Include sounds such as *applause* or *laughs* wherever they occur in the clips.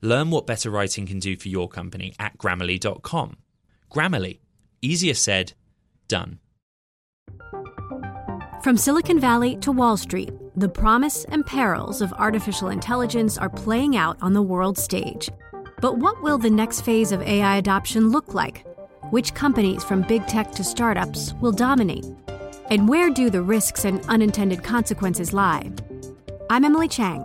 Learn what better writing can do for your company at grammarly.com. Grammarly, easier said, done. From Silicon Valley to Wall Street, the promise and perils of artificial intelligence are playing out on the world stage. But what will the next phase of AI adoption look like? Which companies, from big tech to startups, will dominate? And where do the risks and unintended consequences lie? I'm Emily Chang.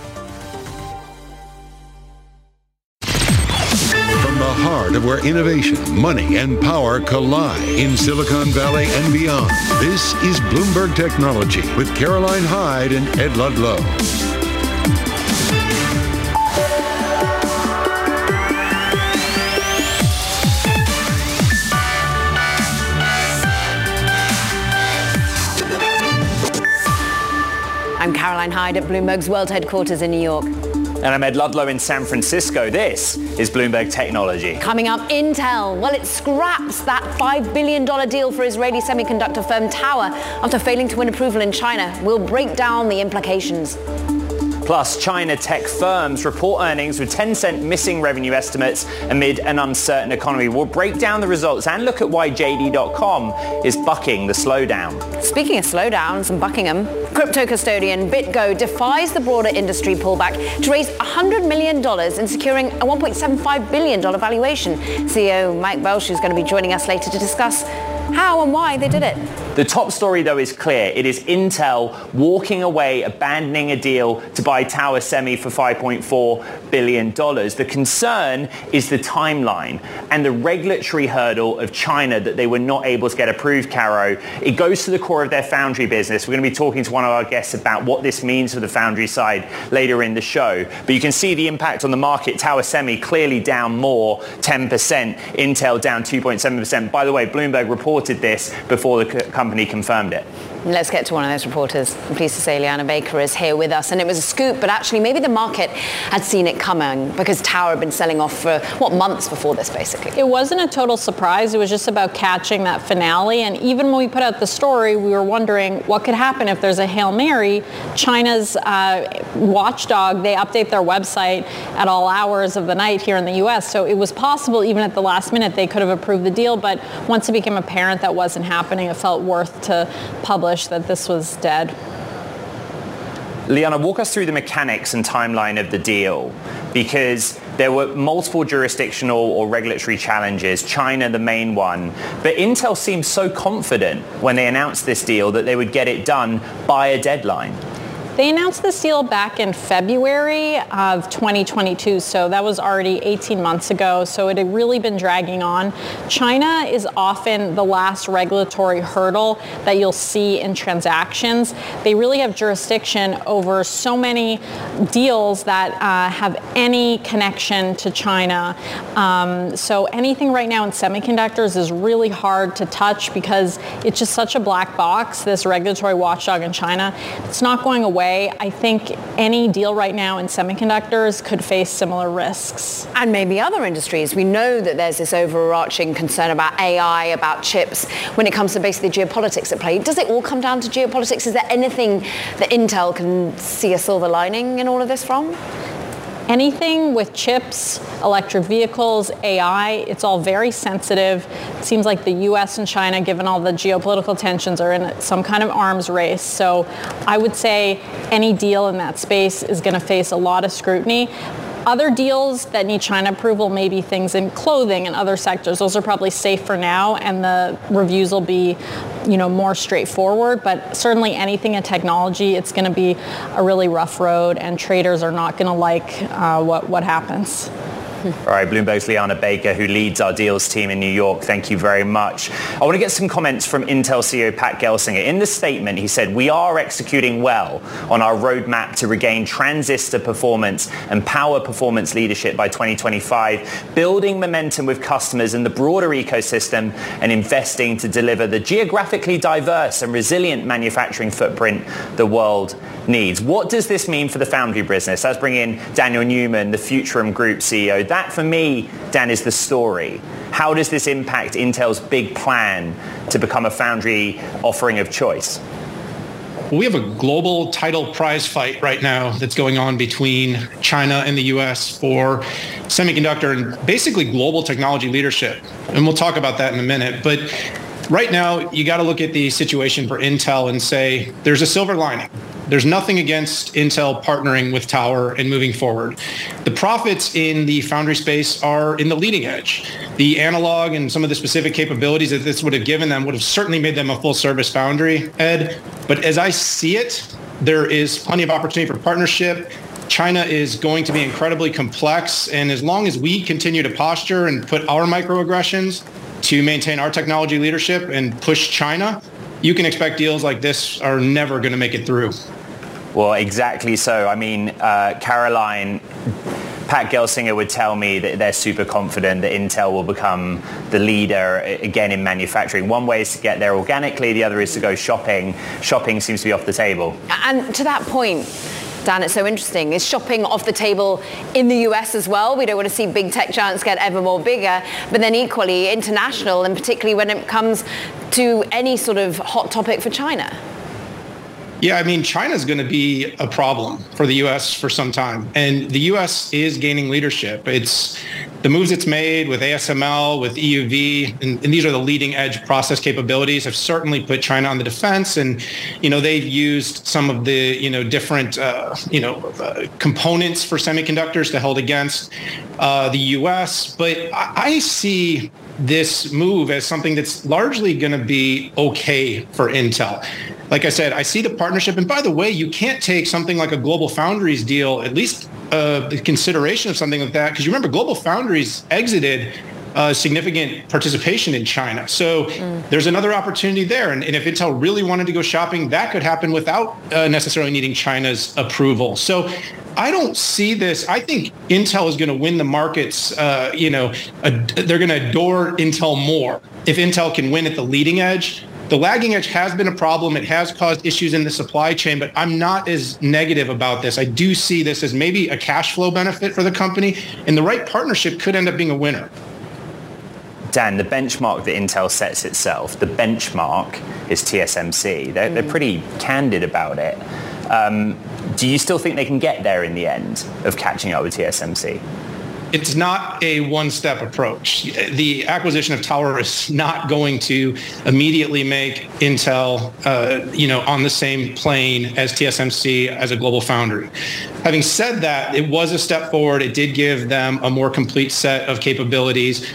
the heart of where innovation, money, and power collide in Silicon Valley and beyond. This is Bloomberg Technology with Caroline Hyde and Ed Ludlow. I'm Caroline Hyde at Bloomberg's World Headquarters in New York. And I'm Ed Ludlow in San Francisco. This is Bloomberg Technology. Coming up, Intel. Well, it scraps that $5 billion deal for Israeli semiconductor firm Tower after failing to win approval in China. We'll break down the implications. Plus, China tech firms report earnings with Tencent missing revenue estimates amid an uncertain economy. We'll break down the results and look at why JD.com is bucking the slowdown. Speaking of slowdowns and Buckingham, crypto custodian BitGo defies the broader industry pullback to raise $100 million in securing a $1.75 billion valuation. CEO Mike Belshe is going to be joining us later to discuss how and why they did it. The top story, though, is clear. It is Intel walking away, abandoning a deal to buy Tower Semi for $5.4 billion. The concern is the timeline and the regulatory hurdle of China that they were not able to get approved, Caro. It goes to the core of their foundry business. We're going to be talking to one of our guests about what this means for the foundry side later in the show. But you can see the impact on the market. Tower Semi clearly down more, 10%. Intel down 2.7%. By the way, Bloomberg reported this before the company confirmed it. Let's get to one of those reporters. I'm pleased to say Liana Baker is here with us. And it was a scoop, but actually maybe the market had seen it coming because Tower had been selling off for, what, months before this, basically? It wasn't a total surprise. It was just about catching that finale. And even when we put out the story, we were wondering what could happen if there's a Hail Mary. China's uh, watchdog, they update their website at all hours of the night here in the U.S. So it was possible, even at the last minute, they could have approved the deal. But once it became apparent that wasn't happening, it felt worth to publish that this was dead. Liana, walk us through the mechanics and timeline of the deal because there were multiple jurisdictional or regulatory challenges, China the main one. But Intel seemed so confident when they announced this deal that they would get it done by a deadline. They announced this deal back in February of 2022, so that was already 18 months ago. So it had really been dragging on. China is often the last regulatory hurdle that you'll see in transactions. They really have jurisdiction over so many deals that uh, have any connection to China. Um, so anything right now in semiconductors is really hard to touch because it's just such a black box, this regulatory watchdog in China. It's not going away I think any deal right now in semiconductors could face similar risks. And maybe other industries. We know that there's this overarching concern about AI, about chips, when it comes to basically geopolitics at play. Does it all come down to geopolitics? Is there anything that Intel can see a silver lining in all of this from? Anything with chips, electric vehicles, AI, it's all very sensitive. It seems like the US and China, given all the geopolitical tensions, are in some kind of arms race. So I would say any deal in that space is going to face a lot of scrutiny. Other deals that need China approval may be things in clothing and other sectors. Those are probably safe for now, and the reviews will be, you know, more straightforward. But certainly anything in technology, it's going to be a really rough road, and traders are not going to like uh, what what happens. *laughs* All right, Bloomberg's Liana Baker, who leads our deals team in New York. Thank you very much. I want to get some comments from Intel CEO Pat Gelsinger. In the statement, he said, we are executing well on our roadmap to regain transistor performance and power performance leadership by 2025, building momentum with customers in the broader ecosystem and investing to deliver the geographically diverse and resilient manufacturing footprint the world needs. What does this mean for the foundry business? Let's bring in Daniel Newman, the Futurum Group CEO that for me, Dan, is the story. How does this impact Intel's big plan to become a foundry offering of choice? We have a global title prize fight right now that's going on between China and the US for semiconductor and basically global technology leadership. And we'll talk about that in a minute. But right now, you got to look at the situation for Intel and say there's a silver lining. There's nothing against Intel partnering with Tower and moving forward. The profits in the foundry space are in the leading edge. The analog and some of the specific capabilities that this would have given them would have certainly made them a full service foundry, Ed. But as I see it, there is plenty of opportunity for partnership. China is going to be incredibly complex. And as long as we continue to posture and put our microaggressions to maintain our technology leadership and push China, you can expect deals like this are never going to make it through. Well, exactly so. I mean, uh, Caroline, Pat Gelsinger would tell me that they're super confident that Intel will become the leader again in manufacturing. One way is to get there organically, the other is to go shopping. Shopping seems to be off the table. And to that point, Dan, it's so interesting. Is shopping off the table in the US as well? We don't want to see big tech giants get ever more bigger, but then equally international, and particularly when it comes to any sort of hot topic for China. Yeah, I mean, China's going to be a problem for the U.S. for some time, and the U.S. is gaining leadership. It's the moves it's made with ASML, with EUV, and, and, these are the leading edge process capabilities, have certainly put China on the defense. And, you know, they've used some of the, you know, different, uh, you know, uh, components for semiconductors to hold against uh, the U.S. But I, I see this move as something that's largely going to be okay for Intel like I said, I see the partnership. And by the way, you can't take something like a Global Foundries deal, at least uh, the consideration of something like that, because you remember Global Foundries exited uh, significant participation in China. So mm. there's another opportunity there. And, and, if Intel really wanted to go shopping, that could happen without uh, necessarily needing China's approval. So I don't see this. I think Intel is going to win the markets. Uh, you know, they're going to adore Intel more if Intel can win at the leading edge the lagging edge has been a problem. It has caused issues in the supply chain, but I'm not as negative about this. I do see this as maybe a cash flow benefit for the company, and the right partnership could end up being a winner. Dan, the benchmark that Intel sets itself, the benchmark is TSMC. They're, mm. they're pretty candid about it. Um, do you still think they can get there in the end of catching up with TSMC? It's not a one-step approach. The acquisition of Tower is not going to immediately make Intel, uh, you know, on the same plane as TSMC as a global foundry. Having said that, it was a step forward. It did give them a more complete set of capabilities.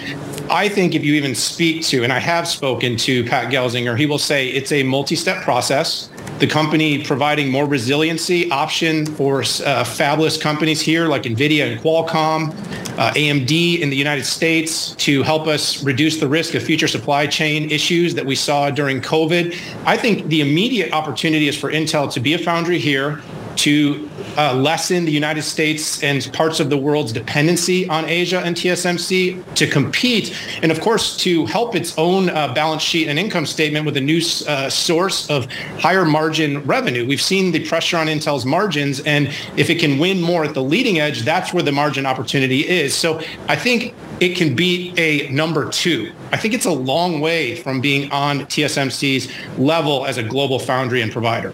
I think if you even speak to, and I have spoken to Pat Gelsinger, he will say it's a multi-step process the company providing more resiliency option for uh, fabless companies here like NVIDIA and Qualcomm, uh, AMD in the United States to help us reduce the risk of future supply chain issues that we saw during COVID. I think the immediate opportunity is for Intel to be a foundry here, to uh, lessen the United States and parts of the world's dependency on Asia and TSMC to compete, and of course to help its own uh, balance sheet and income statement with a new uh, source of higher margin revenue. We've seen the pressure on Intel's margins, and if it can win more at the leading edge, that's where the margin opportunity is. So I think it can be a number two. I think it's a long way from being on TSMC's level as a global foundry and provider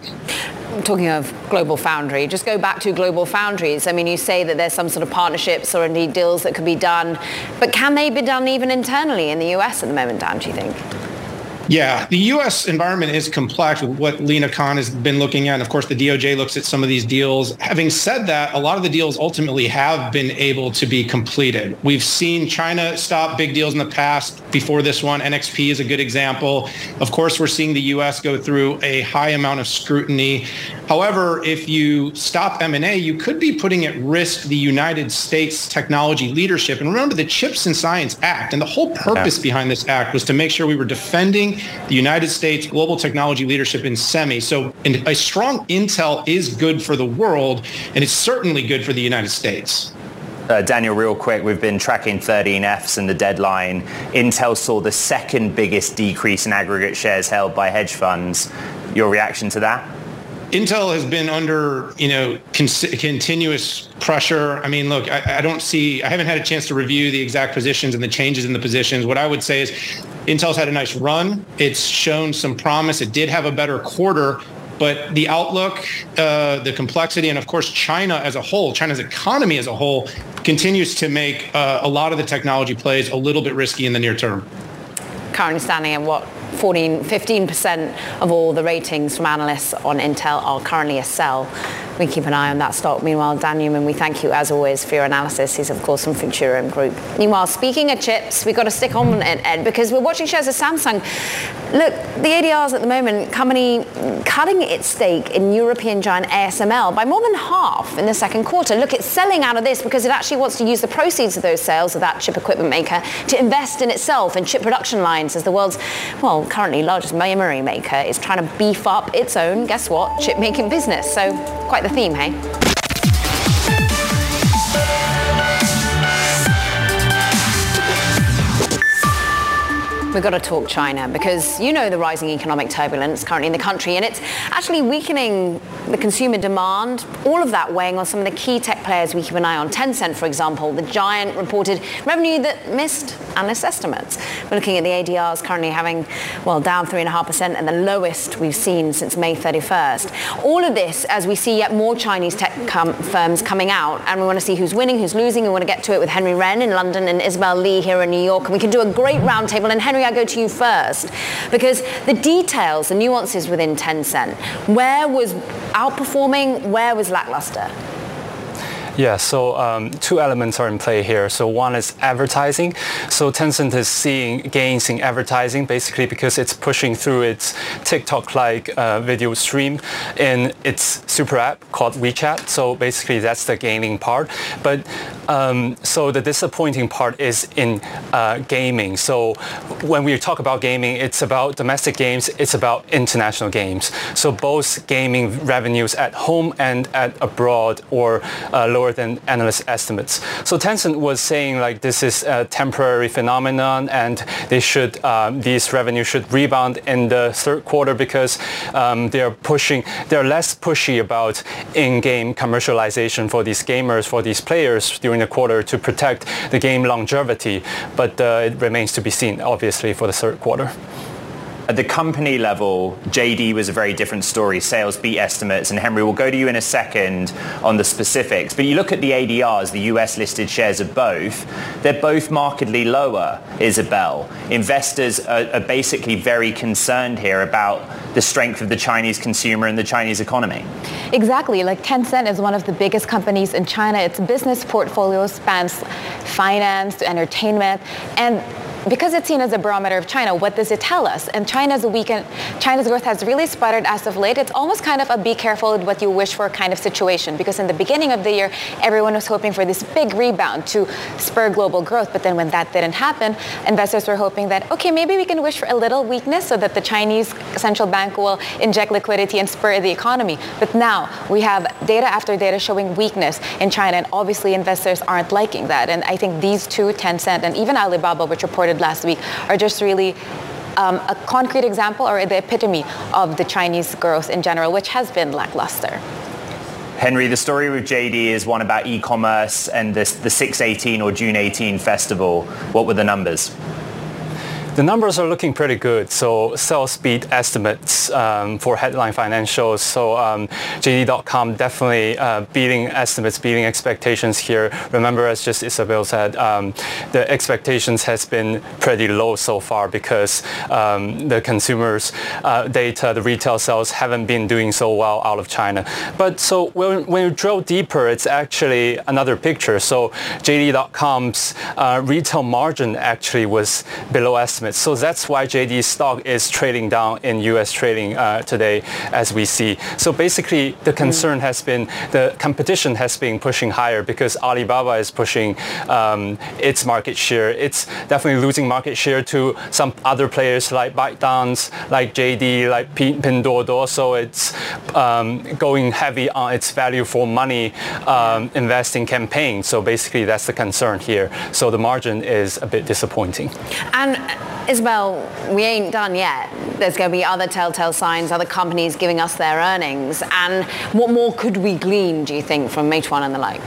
talking of Global Foundry, just go back to Global Foundries. I mean, you say that there's some sort of partnerships or indeed deals that could be done, but can they be done even internally in the US at the moment, Dan, do you think? Yeah, the U.S. environment is complex with what Lina Khan has been looking at. And of course, the DOJ looks at some of these deals. Having said that, a lot of the deals ultimately have been able to be completed. We've seen China stop big deals in the past before this one. NXP is a good example. Of course, we're seeing the U.S. go through a high amount of scrutiny. However, if you stop M&A, you could be putting at risk the United States technology leadership. And remember the Chips and Science Act, and the whole purpose yeah. behind this act was to make sure we were defending the United States global technology leadership in semi. So a strong Intel is good for the world, and it's certainly good for the United States. Uh, Daniel, real quick, we've been tracking 13Fs and the deadline. Intel saw the second biggest decrease in aggregate shares held by hedge funds. Your reaction to that? Intel has been under, you know, con- continuous pressure. I mean, look, I, I, don't see, I haven't had a chance to review the exact positions and the changes in the positions. What I would say is Intel's had a nice run. It's shown some promise. It did have a better quarter, but the outlook, uh, the complexity, and of course, China as a whole, China's economy as a whole, continues to make uh, a lot of the technology plays a little bit risky in the near term. Currently standing at what 14, 15% of all the ratings from analysts on Intel are currently a sell. We keep an eye on that stock. Meanwhile, Dan Newman, we thank you as always for your analysis. He's of course from Futurum Group. Meanwhile, speaking of chips, we've got to stick on it, Ed, because we're watching shares of Samsung. Look, the ADRs at the moment, company cutting its stake in European giant ASML by more than half in the second quarter. Look, it's selling out of this because it actually wants to use the proceeds of those sales of that chip equipment maker to invest in itself and chip production lines as the world's, well, currently largest memory maker is trying to beef up its own, guess what, chip making business. So quite the theme, hey? We've got to talk China because you know the rising economic turbulence currently in the country and it's actually weakening the consumer demand, all of that weighing on some of the key tech players we keep an eye on. Tencent, for example, the giant reported revenue that missed analyst estimates. We're looking at the ADRs currently having, well, down 3.5% and the lowest we've seen since May 31st. All of this as we see yet more Chinese tech com- firms coming out and we want to see who's winning, who's losing. We want to get to it with Henry Wren in London and Isabel Lee here in New York and we can do a great roundtable. And Henry, I go to you first because the details, the nuances within Tencent, where was outperforming, where was lackluster? Yeah, so um, two elements are in play here. So one is advertising. So Tencent is seeing gains in advertising basically because it's pushing through its TikTok-like uh, video stream in its super app called WeChat. So basically that's the gaining part. But um, so the disappointing part is in uh, gaming. So when we talk about gaming, it's about domestic games, it's about international games. So both gaming revenues at home and at abroad or uh, lower than analyst estimates. So Tencent was saying like this is a temporary phenomenon and they should um, these revenues should rebound in the third quarter because um, they're pushing they're less pushy about in-game commercialization for these gamers for these players during the quarter to protect the game longevity. But uh, it remains to be seen obviously for the third quarter. At the company level, JD was a very different story. Sales beat estimates, and Henry, we'll go to you in a second on the specifics. But you look at the ADRs, the US listed shares of both, they're both markedly lower, Isabel. Investors are, are basically very concerned here about the strength of the Chinese consumer and the Chinese economy. Exactly. Like Tencent is one of the biggest companies in China. Its business portfolio spans finance to entertainment. And because it's seen as a barometer of China, what does it tell us? And China's weakened, China's growth has really sputtered as of late. It's almost kind of a be careful with what you wish for kind of situation because in the beginning of the year, everyone was hoping for this big rebound to spur global growth. But then when that didn't happen, investors were hoping that, okay, maybe we can wish for a little weakness so that the Chinese central bank will inject liquidity and spur the economy. But now we have data after data showing weakness in China, and obviously investors aren't liking that. And I think these two, Tencent and even Alibaba, which reported last week are just really um, a concrete example or the epitome of the Chinese growth in general, which has been lackluster. Henry, the story with JD is one about e-commerce and this, the 618 or June 18 festival. What were the numbers? The numbers are looking pretty good. So sales beat estimates um, for headline financials. So um, JD.com definitely uh, beating estimates, beating expectations here. Remember, as just Isabel said, um, the expectations has been pretty low so far because um, the consumers' uh, data, the retail sales haven't been doing so well out of China. But so when, when you drill deeper, it's actually another picture. So JD.com's uh, retail margin actually was below estimates. So that's why JD stock is trading down in U.S. trading uh, today, as we see. So basically, the concern mm. has been the competition has been pushing higher because Alibaba is pushing um, its market share. It's definitely losing market share to some other players like ByteDance, like JD, like Pinduoduo. So it's um, going heavy on its value for money um, investing campaign. So basically, that's the concern here. So the margin is a bit disappointing. And Isabel, we ain't done yet. There's going to be other telltale signs, other companies giving us their earnings. And what more could we glean, do you think, from Meituan and the like?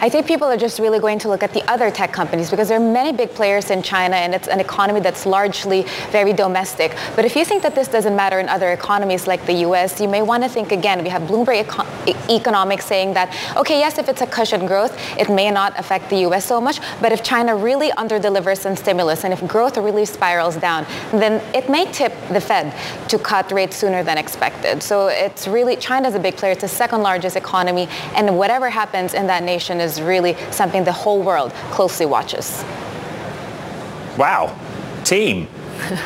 I think people are just really going to look at the other tech companies because there are many big players in China and it's an economy that's largely very domestic. But if you think that this doesn't matter in other economies like the US, you may want to think again. We have Bloomberg Econ- Economics saying that, okay, yes, if it's a cushion growth, it may not affect the US so much. But if China really underdelivers in stimulus and if growth really spirals down, then it may tip the Fed to cut rates sooner than expected. So it's really, China's a big player. It's the second largest economy. And whatever happens in that nation, is really something the whole world closely watches. Wow. Team.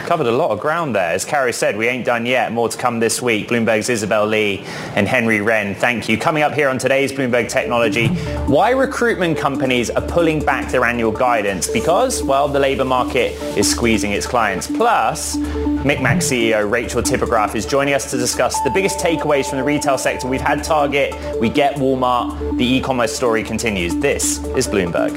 Covered a lot of ground there. As Carrie said, we ain't done yet. More to come this week. Bloomberg's Isabel Lee and Henry Wren. Thank you. Coming up here on today's Bloomberg Technology, why recruitment companies are pulling back their annual guidance. Because, well, the labor market is squeezing its clients. Plus, MikMak CEO Rachel Tipograph is joining us to discuss the biggest takeaways from the retail sector. We've had Target, we get Walmart, the e-commerce story continues. This is Bloomberg.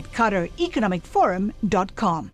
at QatarEconomicForum.com.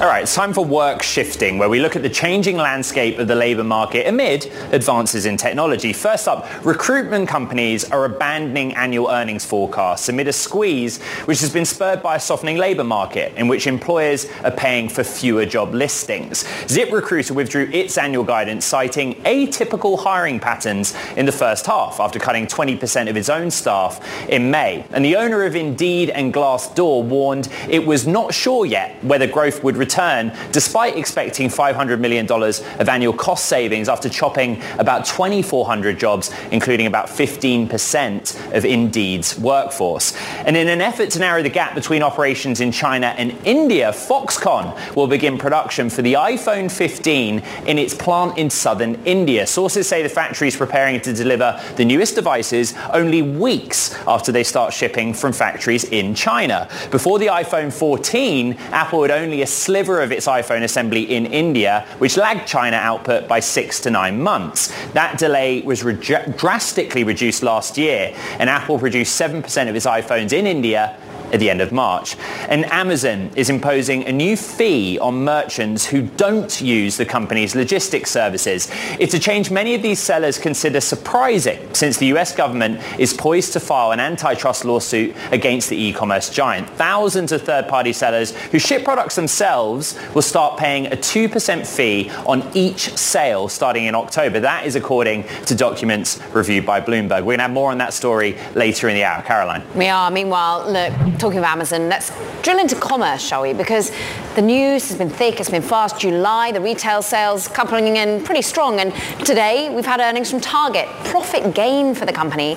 All right, it's time for work shifting, where we look at the changing landscape of the labour market amid advances in technology. First up, recruitment companies are abandoning annual earnings forecasts amid a squeeze which has been spurred by a softening labour market in which employers are paying for fewer job listings. ZipRecruiter withdrew its annual guidance, citing atypical hiring patterns in the first half after cutting 20% of its own staff in May. And the owner of Indeed and Glassdoor warned it was not sure yet whether growth would return return, despite expecting $500 million of annual cost savings after chopping about 2,400 jobs, including about 15% of Indeed's workforce. And in an effort to narrow the gap between operations in China and India, Foxconn will begin production for the iPhone 15 in its plant in southern India. Sources say the factory is preparing to deliver the newest devices only weeks after they start shipping from factories in China. Before the iPhone 14, Apple had only a slim sliver of its iPhone assembly in India, which lagged China output by six to nine months. That delay was re- drastically reduced last year, and Apple produced 7% of its iPhones in India at the end of March. And Amazon is imposing a new fee on merchants who don't use the company's logistics services. It's a change many of these sellers consider surprising since the US government is poised to file an antitrust lawsuit against the e-commerce giant. Thousands of third-party sellers who ship products themselves will start paying a 2% fee on each sale starting in October. That is according to documents reviewed by Bloomberg. We're going to have more on that story later in the hour. Caroline. We are. Meanwhile, look, talking of Amazon, let's drill into commerce, shall we? Because the news has been thick, it's been fast. July, the retail sales coupling in pretty strong. And today, we've had earnings from Target. Profit gain for the company.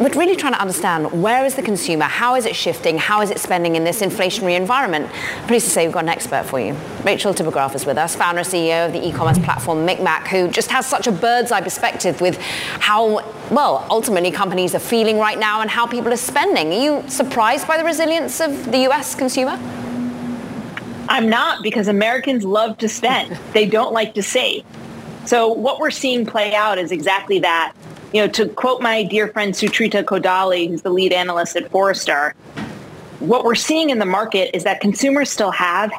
We're really trying to understand where is the consumer, how is it shifting, how is it spending in this inflationary environment. I'm pleased to say we've got an expert for you. Rachel Tipograph is with us, founder and CEO of the e-commerce platform MikMak, who just has such a bird's eye perspective with how, well, ultimately companies are feeling right now and how people are spending. Are you surprised by the resilience of the US consumer? I'm not because Americans love to spend. *laughs* they don't like to save. So what we're seeing play out is exactly that you know, to quote my dear friend Sucharita Kodali, who's the lead analyst at Forrester, what we're seeing in the market is that consumers still have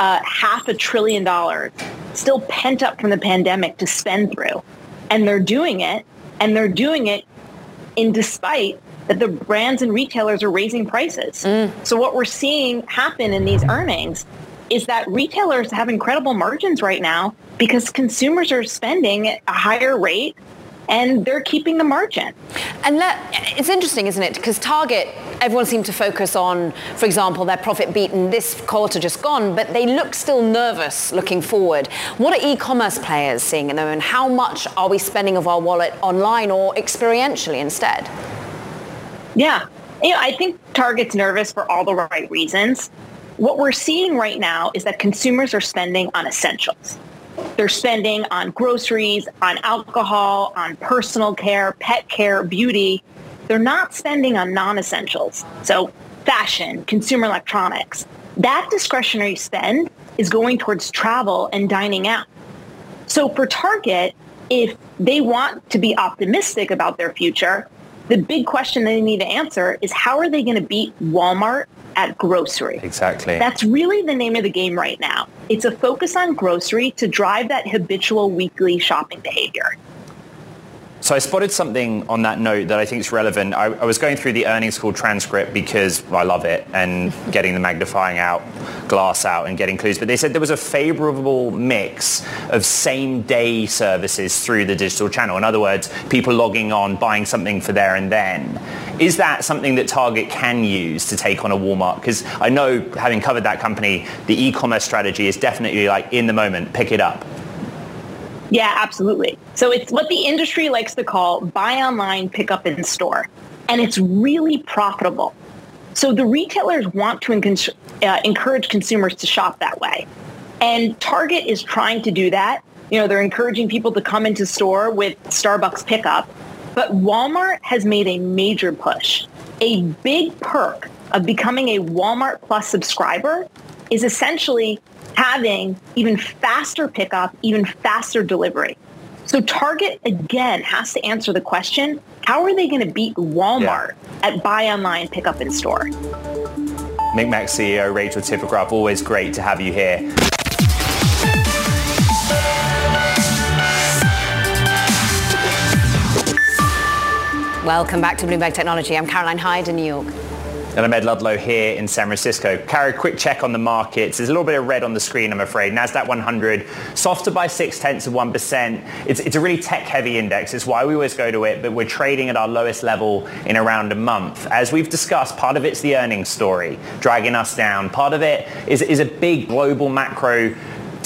uh, half a trillion dollars still pent up from the pandemic to spend through. And they're doing it, and they're doing it in despite that the brands and retailers are raising prices. Mm. So what we're seeing happen in these earnings is that retailers have incredible margins right now because consumers are spending at a higher rate and they're keeping the margin. And that, it's interesting, isn't it? Because Target, everyone seemed to focus on, for example, their profit beaten this quarter just gone, but they look still nervous looking forward. What are e-commerce players seeing in them, and how much are we spending of our wallet online or experientially instead? Yeah, you know, I think Target's nervous for all the right reasons. What we're seeing right now is that consumers are spending on essentials. They're spending on groceries, on alcohol, on personal care, pet care, beauty. They're not spending on non-essentials. So fashion, consumer electronics. That discretionary spend is going towards travel and dining out. So for Target, if they want to be optimistic about their future, the big question they need to answer is how are they going to beat Walmart at grocery. Exactly. That's really the name of the game right now. It's a focus on grocery to drive that habitual weekly shopping behavior. So I spotted something on that note that I think is relevant. I, I was going through the earnings call transcript because I love it and getting the magnifying out glass out and getting clues. But they said there was a favorable mix of same day services through the digital channel. In other words, people logging on, buying something for there and then. Is that something that Target can use to take on a Walmart? Because I know, having covered that company, the e-commerce strategy is definitely like in the moment, pick it up. Yeah, absolutely. So it's what the industry likes to call buy online, pick up in store. And it's really profitable. So the retailers want to uh, encourage consumers to shop that way. And Target is trying to do that. You know, they're encouraging people to come into store with Starbucks pickup. But Walmart has made a major push. A big perk of becoming a Walmart Plus subscriber is essentially having even faster pickup, even faster delivery. So Target, again, has to answer the question, how are they going to beat Walmart yeah. at buy online, pick up in store? MikMak CEO Rachel Tipograph, always great to have you here. Welcome back to Bloomberg Technology. I'm Caroline Hyde in New York. And I'm Ed Ludlow here in San Francisco. Carry a quick check on the markets. There's a little bit of red on the screen, I'm afraid. NASDAQ 100, softer by six tenths of 1%. It's, it's a really tech-heavy index. It's why we always go to it, but we're trading at our lowest level in around a month. As we've discussed, part of it's the earnings story, dragging us down. Part of it is, is a big global macro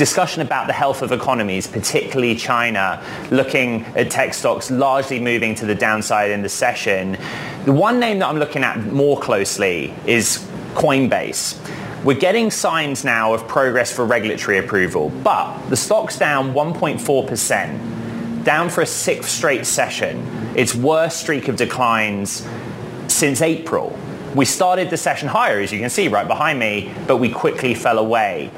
discussion about the health of economies, particularly China, looking at tech stocks largely moving to the downside in the session. The one name that I'm looking at more closely is Coinbase. We're getting signs now of progress for regulatory approval, but the stock's down 1.4%, down for a sixth straight session. Its worst streak of declines since April. We started the session higher, as you can see right behind me, but we quickly fell away.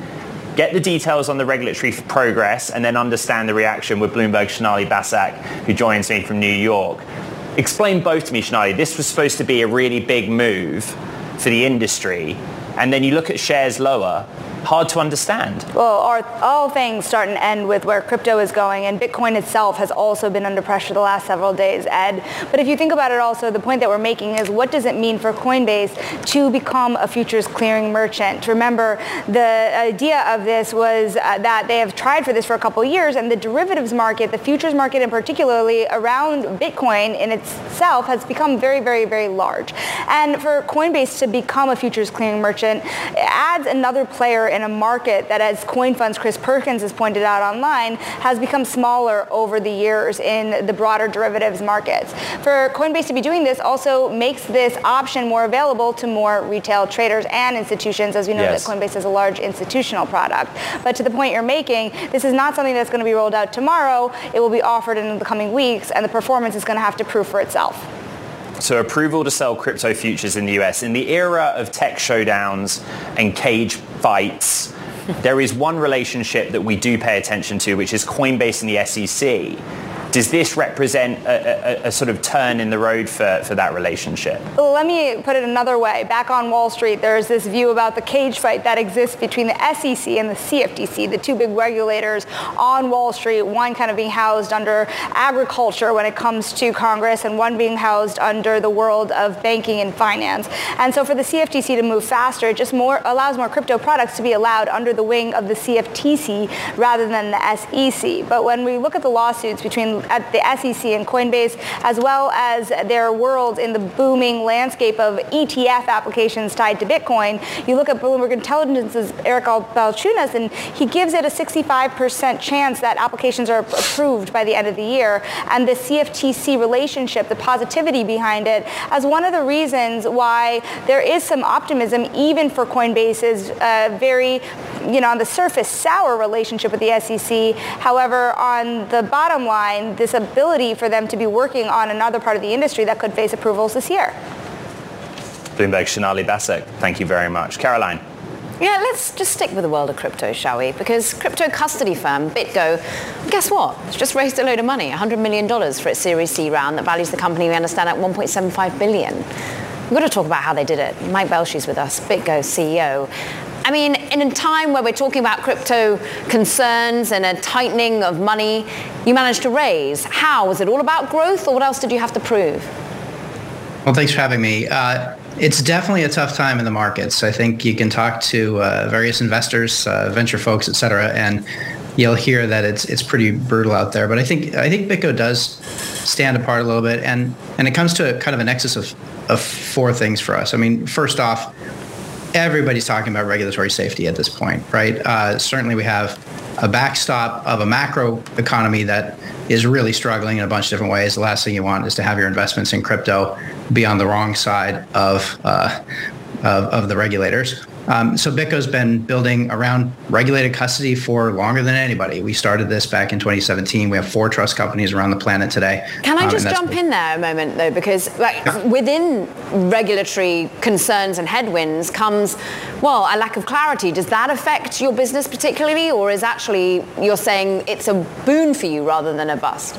get the details on the regulatory progress, and then understand the reaction with Bloomberg Sonali Basak, who joins me from New York. Explain both to me, Sonali. This was supposed to be a really big move for the industry, and then you look at shares lower, hard to understand. Well, our, all things start and end with where crypto is going, and Bitcoin itself has also been under pressure the last several days, Ed. But if you think about it also, the point that we're making is what does it mean for Coinbase to become a futures clearing merchant? Remember, the idea of this was uh, that they have tried for this for a couple years, and the derivatives market, the futures market in particularly around Bitcoin in itself has become very, very, very large. And for Coinbase to become a futures clearing merchant it adds another player in a market that, as CoinFund's Chris Perkins has pointed out online, has become smaller over the years in the broader derivatives markets. For Coinbase to be doing this also makes this option more available to more retail traders and institutions, as we know yes. that Coinbase is a large institutional product. But to the point you're making, this is not something that's going to be rolled out tomorrow. It will be offered in the coming weeks, and the performance is going to have to prove for itself. So approval to sell crypto futures in the US. In the era of tech showdowns and cage fights, there is one relationship that we do pay attention to, which is Coinbase and the SEC. Does this represent a, a, a, sort of turn in the road for, for that relationship? Let me put it another way. Back on Wall Street, there's this view about the cage fight that exists between the SEC and the CFTC, the two big regulators on Wall Street, one kind of being housed under agriculture when it comes to Congress and one being housed under the world of banking and finance. And so for the CFTC to move faster, it just more allows more crypto products to be allowed under the wing of the CFTC rather than the SEC. But when we look at the lawsuits between at the SEC and Coinbase, as well as their world in the booming landscape of ETF applications tied to Bitcoin. You look at Bloomberg Intelligence's Eric Balchunas, and he gives it a 65% chance that applications are approved by the end of the year. And the CFTC relationship, the positivity behind it, as one of the reasons why there is some optimism, even for Coinbase's uh, very, you know, on the surface, sour relationship with the SEC. However, on the bottom line, this ability for them to be working on another part of the industry that could face approvals this year. Bloomberg Sonali Basak, thank you very much. Caroline. Yeah, let's just stick with the world of crypto, shall we? Because crypto custody firm BitGo, guess what? It's just raised a load of money, $100 million for its Series C round that values the company, we understand, at 1.75 billion. We've got to talk about how they did it. Mike Belshe's with us, BitGo CEO. I mean, in a time where we're talking about crypto concerns and a tightening of money, you managed to raise. How? Was it all about growth or what else did you have to prove? Well, thanks for having me. Uh, it's definitely a tough time in the markets. I think you can talk to uh, various investors, uh, venture folks, et cetera, and you'll hear that it's it's pretty brutal out there. But I think I think BitGo does stand apart a little bit, and and it comes to a kind of a nexus of of four things for us. I mean, first off, everybody's talking about regulatory safety at this point, right? Uh, certainly, we have a backstop of a macro economy that is really struggling in a bunch of different ways. The last thing you want is to have your investments in crypto be on the wrong side of uh, of, of the regulators. Um, so BitGo's been building around regulated custody for longer than anybody. We started this back in 2017. We have four trust companies around the planet today. Can I um, just um, jump in there a moment though, because like, yeah. within regulatory concerns and headwinds comes, well, a lack of clarity. Does that affect your business particularly, or is actually you're saying it's a boon for you rather than a bust?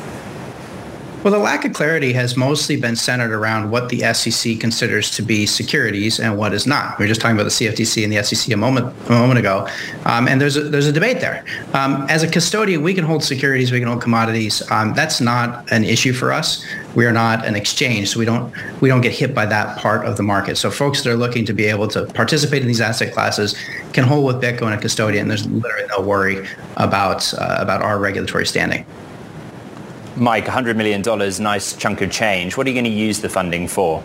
Well, the lack of clarity has mostly been centered around what the SEC considers to be securities and what is not. We were just talking about the CFTC and the SEC a moment a moment ago, um, and there's a, there's a debate there. Um, as a custodian, we can hold securities, we can hold commodities. Um, that's not an issue for us. We are not an exchange, so we don't we don't get hit by that part of the market. So folks that are looking to be able to participate in these asset classes can hold with BitGo and a custodian. There's literally no worry about uh, about our regulatory standing. Mike, $100 million, nice chunk of change. What are you going to use the funding for?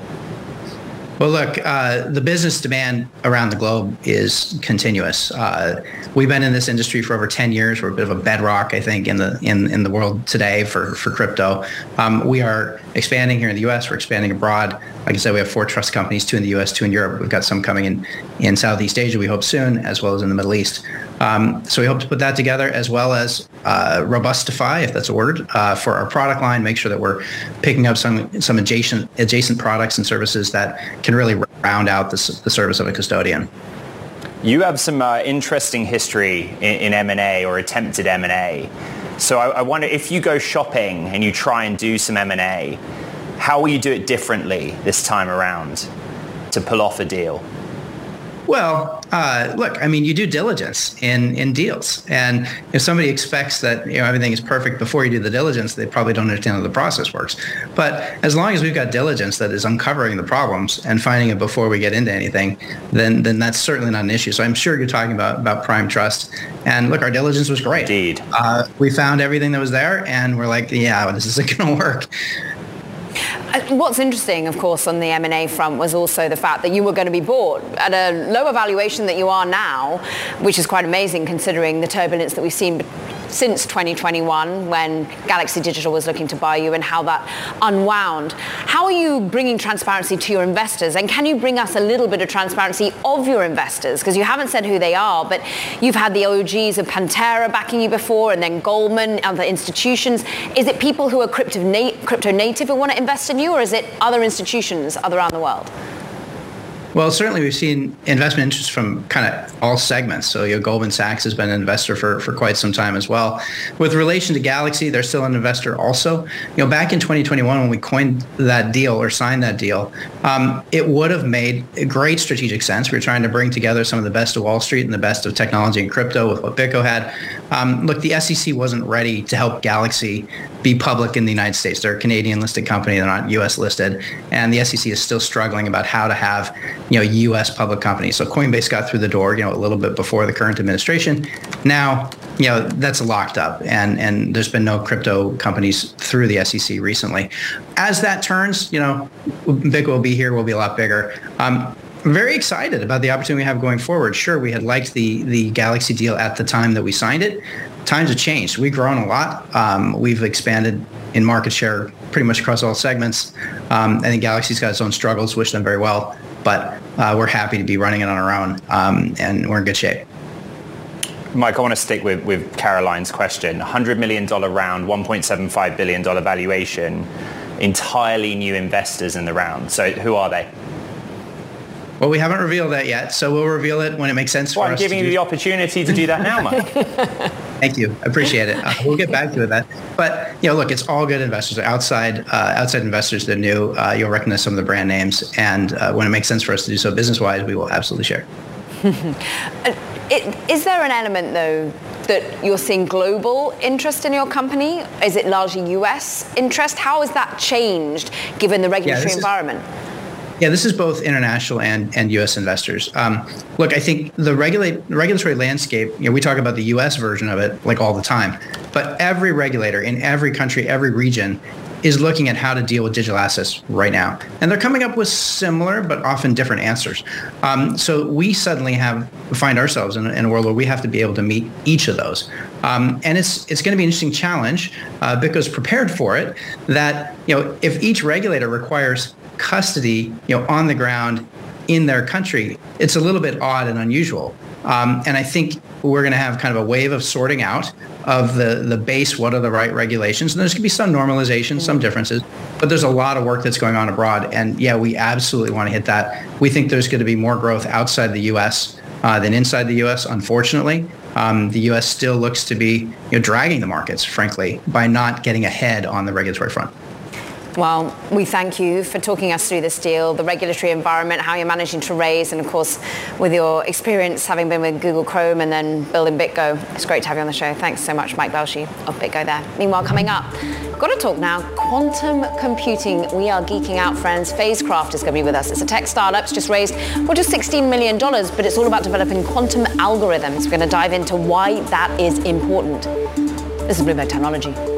Well, look, uh, the business demand around the globe is continuous. Uh, we've been in this industry for over 10 years. We're a bit of a bedrock, I think, in the in, in the world today for, for crypto. Um, we are expanding here in the U.S. We're expanding abroad. Like I said, we have four trust companies, two in the U.S., two in Europe. We've got some coming in in Southeast Asia, we hope soon, as well as in the Middle East. Um, so we hope to put that together as well as uh, robustify, if that's a word, uh, for our product line. Make sure that we're picking up some some adjacent adjacent products and services that can really round out the, the service of a custodian. You have some uh, interesting history in, in M&A or attempted M&A. So I, I wonder if you go shopping and you try and do some M&A, how will you do it differently this time around to pull off a deal? Well, uh, look, I mean, you do diligence in, in deals. And if somebody expects that you know everything is perfect before you do the diligence, they probably don't understand how the process works. But as long as we've got diligence that is uncovering the problems and finding it before we get into anything, then then that's certainly not an issue. So I'm sure you're talking about, about Prime Trust. And look, our diligence was great. Indeed. Uh, we found everything that was there and we're like, yeah, well, this isn't *laughs* going to work. What's interesting, of course, on the M&A front was also the fact that you were going to be bought at a lower valuation that you are now, which is quite amazing considering the turbulence that we've seen since 2021 when Galaxy Digital was looking to buy you and how that unwound. How are you bringing transparency to your investors? And can you bring us a little bit of transparency of your investors? Because you haven't said who they are, but you've had the OGs of Pantera backing you before and then Goldman, other institutions. Is it people who are crypto, crypto native who want to invest in you or is it other institutions around the world? Well, certainly we've seen investment interest from kind of all segments. So, you know, Goldman Sachs has been an investor for, for quite some time as well. With relation to Galaxy, they're still an investor also. You know, back in 2021 when we coined that deal or signed that deal, um, it would have made great strategic sense. We were trying to bring together some of the best of Wall Street and the best of technology and crypto with what BitGo had. Um, look, the SEC wasn't ready to help Galaxy be public in the United States. They're a Canadian listed company, they're not US listed. And the SEC is still struggling about how to have you know, U.S. public companies. So Coinbase got through the door, you know, a little bit before the current administration. Now, you know, that's locked up, and and there's been no crypto companies through the SEC recently. As that turns, you know, Big will be here. Will be a lot bigger. Um, very excited about the opportunity we have going forward. Sure, we had liked the the Galaxy deal at the time that we signed it. Times have changed. We've grown a lot. Um, we've expanded in market share pretty much across all segments. Um, I think Galaxy's got its own struggles. Wish them very well but uh, we're happy to be running it on our own, um, and we're in good shape. Mike, I want to stick with, with Caroline's question. $100 million round, $1.75 billion valuation, entirely new investors in the round. So who are they? Well, we haven't revealed that yet, so we'll reveal it when it makes sense well, for I'm us. I'm giving you the opportunity to do that now, Mike. *laughs* Thank you. I appreciate it. Uh, we'll get back to that. But you know, look, it's all good investors. Outside uh, outside investors that are new, uh, you'll recognize some of the brand names, and uh, when it makes sense for us to do so business wise, we will absolutely share. *laughs* Is there an element though that you're seeing global interest in your company? Is it largely US interest? How has that changed given the regulatory yeah, environment? Is- yeah, this is both international and, and U.S. investors. Um, look, I think the regulate, regulatory landscape, you know, we talk about the U.S. version of it like all the time, but every regulator in every country, every region is looking at how to deal with digital assets right now. And they're coming up with similar but often different answers. Um, so we suddenly have find ourselves in, in, a world where we have to be able to meet each of those. Um, and it's it's going to be an interesting challenge. Uh, BitGo's prepared for it. That you know if each regulator requires custody, you know, on the ground in their country, it's a little bit odd and unusual. Um, and I think we're going to have kind of a wave of sorting out of the the base. What are the right regulations? And there's going to be some normalization, some differences, but there's a lot of work that's going on abroad. And yeah, we absolutely want to hit that. We think there's going to be more growth outside the U.S. Uh, than inside the U.S. Unfortunately, um, the U.S. still looks to be you know, dragging the markets, frankly, by not getting ahead on the regulatory front. Well, we thank you for talking us through this deal, the regulatory environment, how you're managing to raise, and of course, with your experience having been with Google Chrome and then building BitGo. It's great to have you on the show. Thanks so much, Mike Belshe of BitGo there. Meanwhile, coming up, got to talk now. Quantum computing. We are geeking out, friends. Phasecraft is going to be with us. It's a tech startup. It's just raised, well, just $16 million, but it's all about developing quantum algorithms. We're going to dive into why that is important. This is Bloomberg Technology.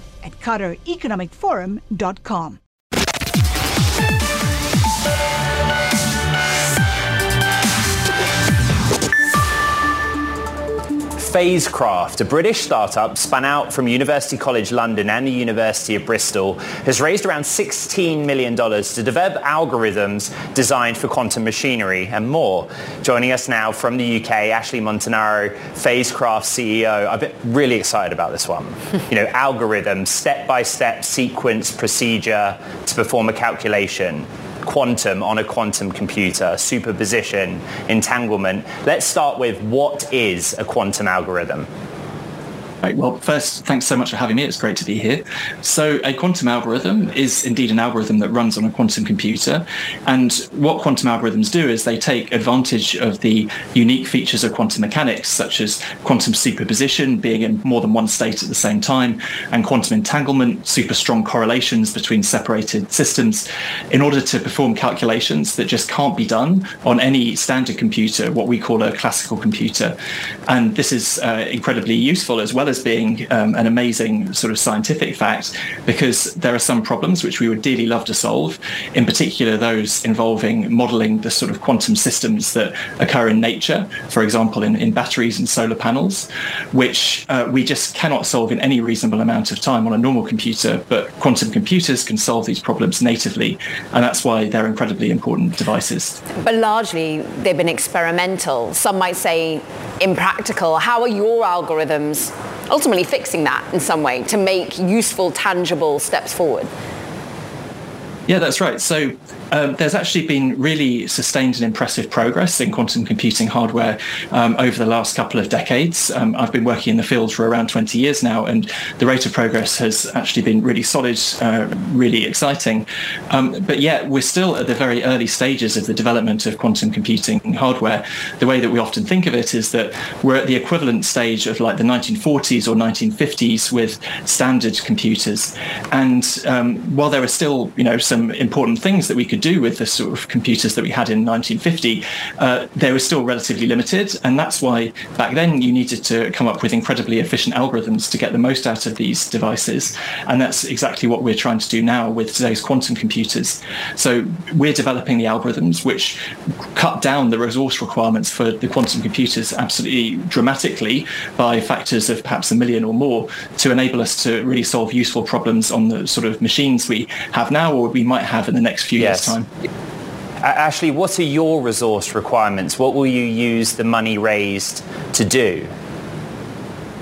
at QatarEconomicForum.com. Phasecraft, a British startup spun out from University College London and the University of Bristol, has raised around $16 million to develop algorithms designed for quantum machinery and more. Joining us now from the UK, Ashley Montanaro, Phasecraft CEO. I've been really excited about this one. *laughs* you know, algorithms, step-by-step sequence procedure to perform a calculation quantum on a quantum computer, superposition, entanglement. Let's start with what is a quantum algorithm? Right, well, first, thanks so much for having me. It's great to be here. So, a quantum algorithm is indeed an algorithm that runs on a quantum computer. And what quantum algorithms do is they take advantage of the unique features of quantum mechanics, such as quantum superposition, being in more than one state at the same time, and quantum entanglement, super strong correlations between separated systems, in order to perform calculations that just can't be done on any standard computer, what we call a classical computer. And this is uh, incredibly useful as well as being um, an amazing sort of scientific fact, because there are some problems which we would dearly love to solve, in particular those involving modeling the sort of quantum systems that occur in nature, for example, in, in batteries and solar panels, which uh, we just cannot solve in any reasonable amount of time on a normal computer, but quantum computers can solve these problems natively, and that's why they're incredibly important devices. But largely, they've been experimental. Some might say impractical. How are your algorithms ultimately fixing that in some way to make useful, tangible steps forward? Yeah, that's right. So um, there's actually been really sustained and impressive progress in quantum computing hardware um, over the last couple of decades. Um, I've been working in the field for around 20 years now, and the rate of progress has actually been really solid, uh, really exciting. Um, but yet, we're still at the very early stages of the development of quantum computing hardware. The way that we often think of it is that we're at the equivalent stage of like the 1940s or 1950s with standard computers. And um, while there are still, you know, some important things that we could do with the sort of computers that we had in 1950, uh, they were still relatively limited. And that's why back then you needed to come up with incredibly efficient algorithms to get the most out of these devices. And that's exactly what we're trying to do now with today's quantum computers. So we're developing the algorithms which cut down the resource requirements for the quantum computers absolutely dramatically by factors of perhaps a million or more to enable us to really solve useful problems on the sort of machines we have now or we might have in the next few yes. years time. Ashley, what are your resource requirements? What will you use the money raised to do?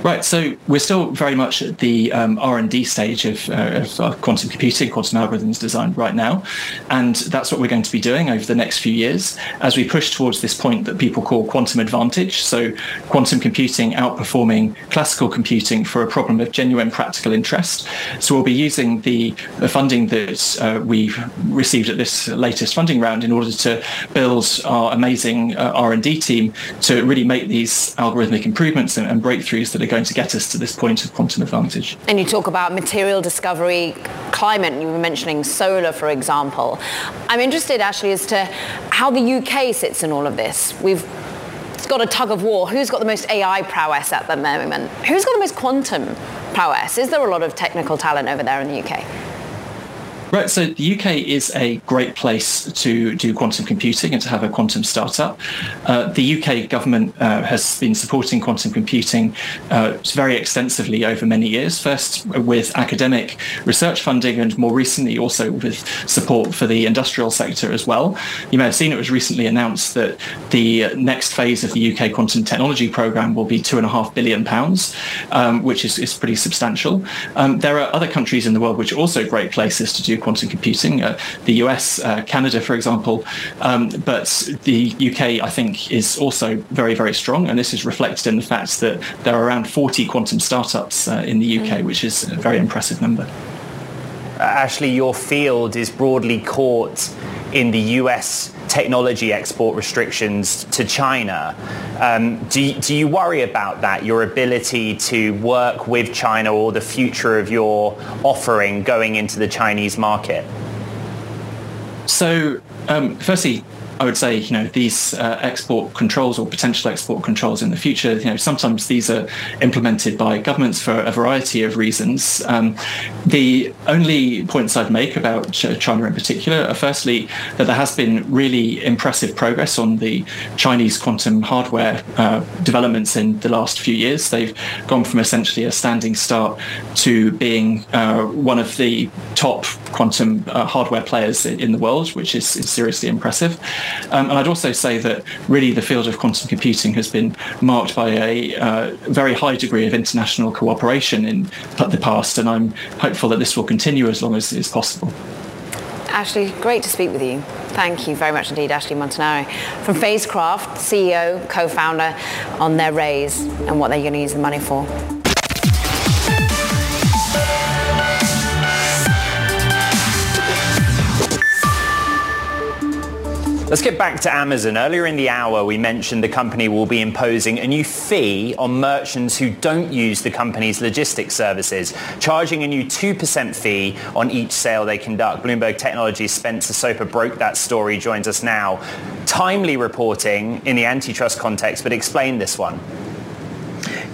Right, so we're still very much at the um, R&D stage of, uh, of uh, quantum computing, quantum algorithms design right now, and that's what we're going to be doing over the next few years as we push towards this point that people call quantum advantage, so quantum computing outperforming classical computing for a problem of genuine practical interest. So we'll be using the, the funding that uh, we've received at this latest funding round in order to build our amazing uh, R&D team to really make these algorithmic improvements and, and breakthroughs that are going to get us to this point of quantum advantage. And you talk about material discovery, climate, you were mentioning solar, for example. I'm interested, actually, as to how the UK sits in all of this. We've it's got a tug of war. Who's got the most AI prowess at the moment? Who's got the most quantum prowess? Is there a lot of technical talent over there in the UK? Right, so the UK is a great place to do quantum computing and to have a quantum startup. Uh, the UK government uh, has been supporting quantum computing uh, very extensively over many years, first with academic research funding and more recently also with support for the industrial sector as well. You may have seen it was recently announced that the next phase of the UK quantum technology programme will be two and a half billion pounds, um, which is, is pretty substantial. Um, there are other countries in the world which are also great places to do quantum computing, uh, the US, uh, Canada, for example. Um, but the UK, I think, is also very, very strong. And this is reflected in the fact that there are around 40 quantum startups uh, in the UK, mm. which is a very impressive number. Ashley, your field is broadly caught in the US technology export restrictions to China. Um, do, do you worry about that, your ability to work with China or the future of your offering going into the Chinese market? So, um, firstly, I would say, you know, these uh, export controls or potential export controls in the future, you know, sometimes these are implemented by governments for a variety of reasons. Um, the only points I'd make about China in particular are firstly that there has been really impressive progress on the Chinese quantum hardware uh, developments in the last few years. They've gone from essentially a standing start to being uh, one of the top quantum uh, hardware players in the world, which is, is seriously impressive. Um, and I'd also say that really the field of quantum computing has been marked by a uh, very high degree of international cooperation in the past, and I'm hopeful that this will continue as long as is possible. Ashley, great to speak with you. Thank you very much indeed, Ashley Montanaro from Phasecraft, CEO, co-founder, on their raise and what they're going to use the money for. Let's get back to Amazon. Earlier in the hour, we mentioned the company will be imposing a new fee on merchants who don't use the company's logistics services, charging a new 2% fee on each sale they conduct. Bloomberg Technology's Spencer Soper broke that story, joins us now. Timely reporting in the antitrust context, but explain this one.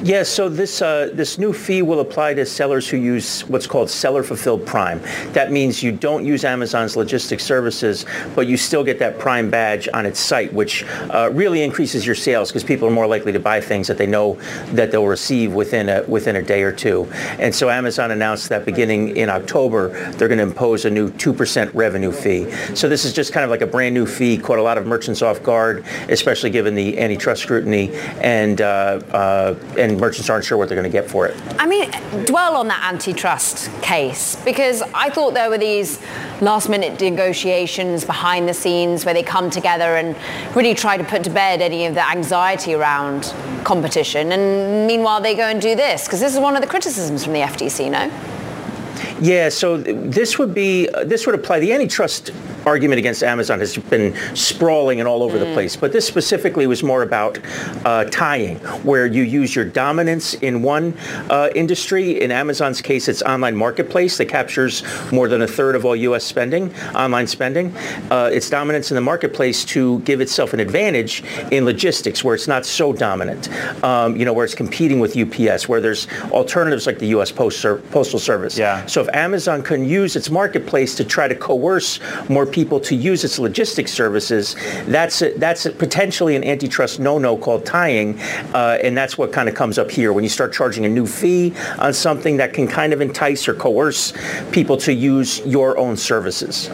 Yes, so this uh, this new fee will apply to sellers who use what's called seller fulfilled Prime. That means you don't use Amazon's logistics services, but you still get that Prime badge on its site, which uh, really increases your sales because people are more likely to buy things that they know that they'll receive within a within a day or two. And so Amazon announced that beginning in October, they're going to impose a new 2% revenue fee. So this is just kind of like a brand new fee, caught a lot of merchants off guard, especially given the antitrust scrutiny and uh, uh and merchants aren't sure what they're going to get for it. I mean, dwell on that antitrust case because I thought there were these last minute negotiations behind the scenes where they come together and really try to put to bed any of the anxiety around competition. And meanwhile, they go and do this because this is one of the criticisms from the FTC, no? Yeah, so this would be, uh, this would apply, the antitrust argument against Amazon has been sprawling and all over mm. the place. But this specifically was more about uh, tying, where you use your dominance in one uh, industry. In Amazon's case, it's online marketplace that captures more than a third of all U.S. spending, online spending. Uh, its dominance in the marketplace to give itself an advantage in logistics, where it's not so dominant. Um, you know, where it's competing with UPS, where there's alternatives like the U.S. Post Postal Service. Yeah. So if Amazon can use its marketplace to try to coerce more people to use its logistics services, that's a, that's a potentially an antitrust no-no called tying, uh, and that's what kind of comes up here when you start charging a new fee on something that can kind of entice or coerce people to use your own services.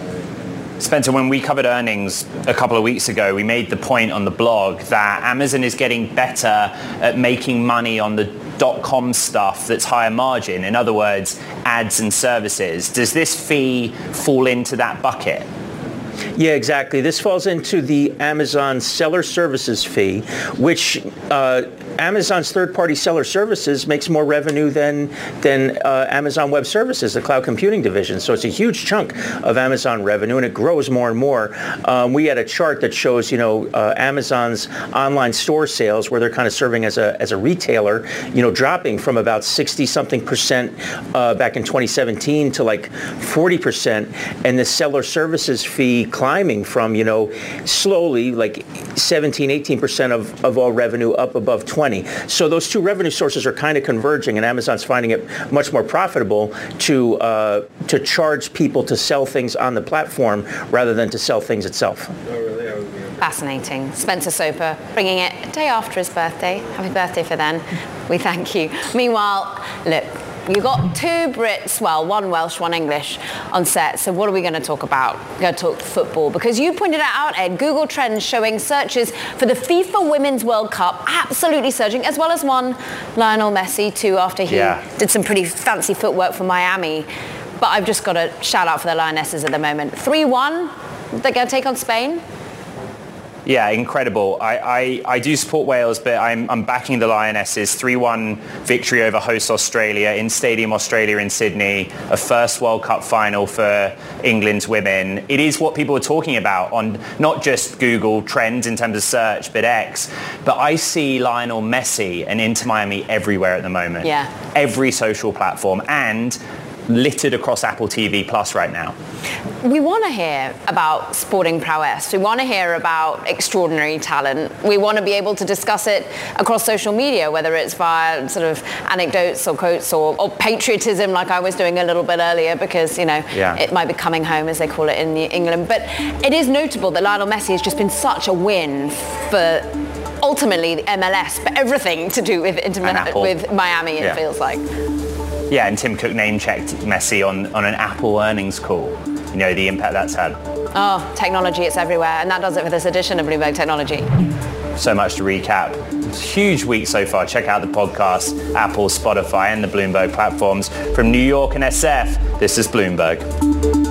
Spencer, when we covered earnings a couple of weeks ago, we made the point on the blog that Amazon is getting better at making money on the dot-com stuff that's higher margin. In other words, ads and services. Does this fee fall into that bucket? Yeah, exactly. This falls into the Amazon seller services fee, which uh, Amazon's third-party seller services makes more revenue than than uh, Amazon Web Services, the cloud computing division. So it's a huge chunk of Amazon revenue, and it grows more and more. Um, we had a chart that shows, you know, uh, Amazon's online store sales, where they're kind of serving as a as a retailer, you know, dropping from about 60 something percent uh, back in 2017 to like 40 percent, and the seller services fee climbing from, you know, slowly like 17, 18 percent of, of all revenue up above 20 2020. So those two revenue sources are kind of converging, and Amazon's finding it much more profitable to uh, to charge people to sell things on the platform rather than to sell things itself. Fascinating. Spencer Soper bringing it a day after his birthday. Happy birthday for then. We thank you. Meanwhile, look, You've got two Brits, well, one Welsh, one English on set. So what are we going to talk about? We're going to talk football because you pointed it out, Ed. Google Trends showing searches for the FIFA Women's World Cup absolutely surging, as well as one Lionel Messi too after he Yeah. did some pretty fancy footwork for Miami. But I've just got to shout out for the Lionesses at the moment. 3-1, they're going to take on Spain. Yeah, incredible. I, I, I do support Wales, but I'm, I'm backing the Lionesses. 3-1 victory over host Australia in Stadium Australia in Sydney. A first World Cup final for England's women. It is what people are talking about on not just Google Trends in terms of search, but X. But I see Lionel Messi and Inter Miami everywhere at the moment. Yeah. Every social platform and littered across Apple TV Plus right now. We want to hear about sporting prowess. We want to hear about extraordinary talent. We want to be able to discuss it across social media, whether it's via sort of anecdotes or quotes or, or patriotism, like I was doing a little bit earlier, because you know Yeah. it might be coming home, as they call it in England. But it is notable that Lionel Messi has just been such a win for. Ultimately, the MLS, but everything to do with with Miami, it Yeah. feels like. Yeah, and Tim Cook name checked Messi on, on an Apple earnings call. You know, the impact that's had. Oh, technology, it's everywhere. And that does it for this edition of Bloomberg Technology. So much to recap. Huge week so far. Check out the podcast, Apple, Spotify, and the Bloomberg platforms. From New York and SF, this is Bloomberg.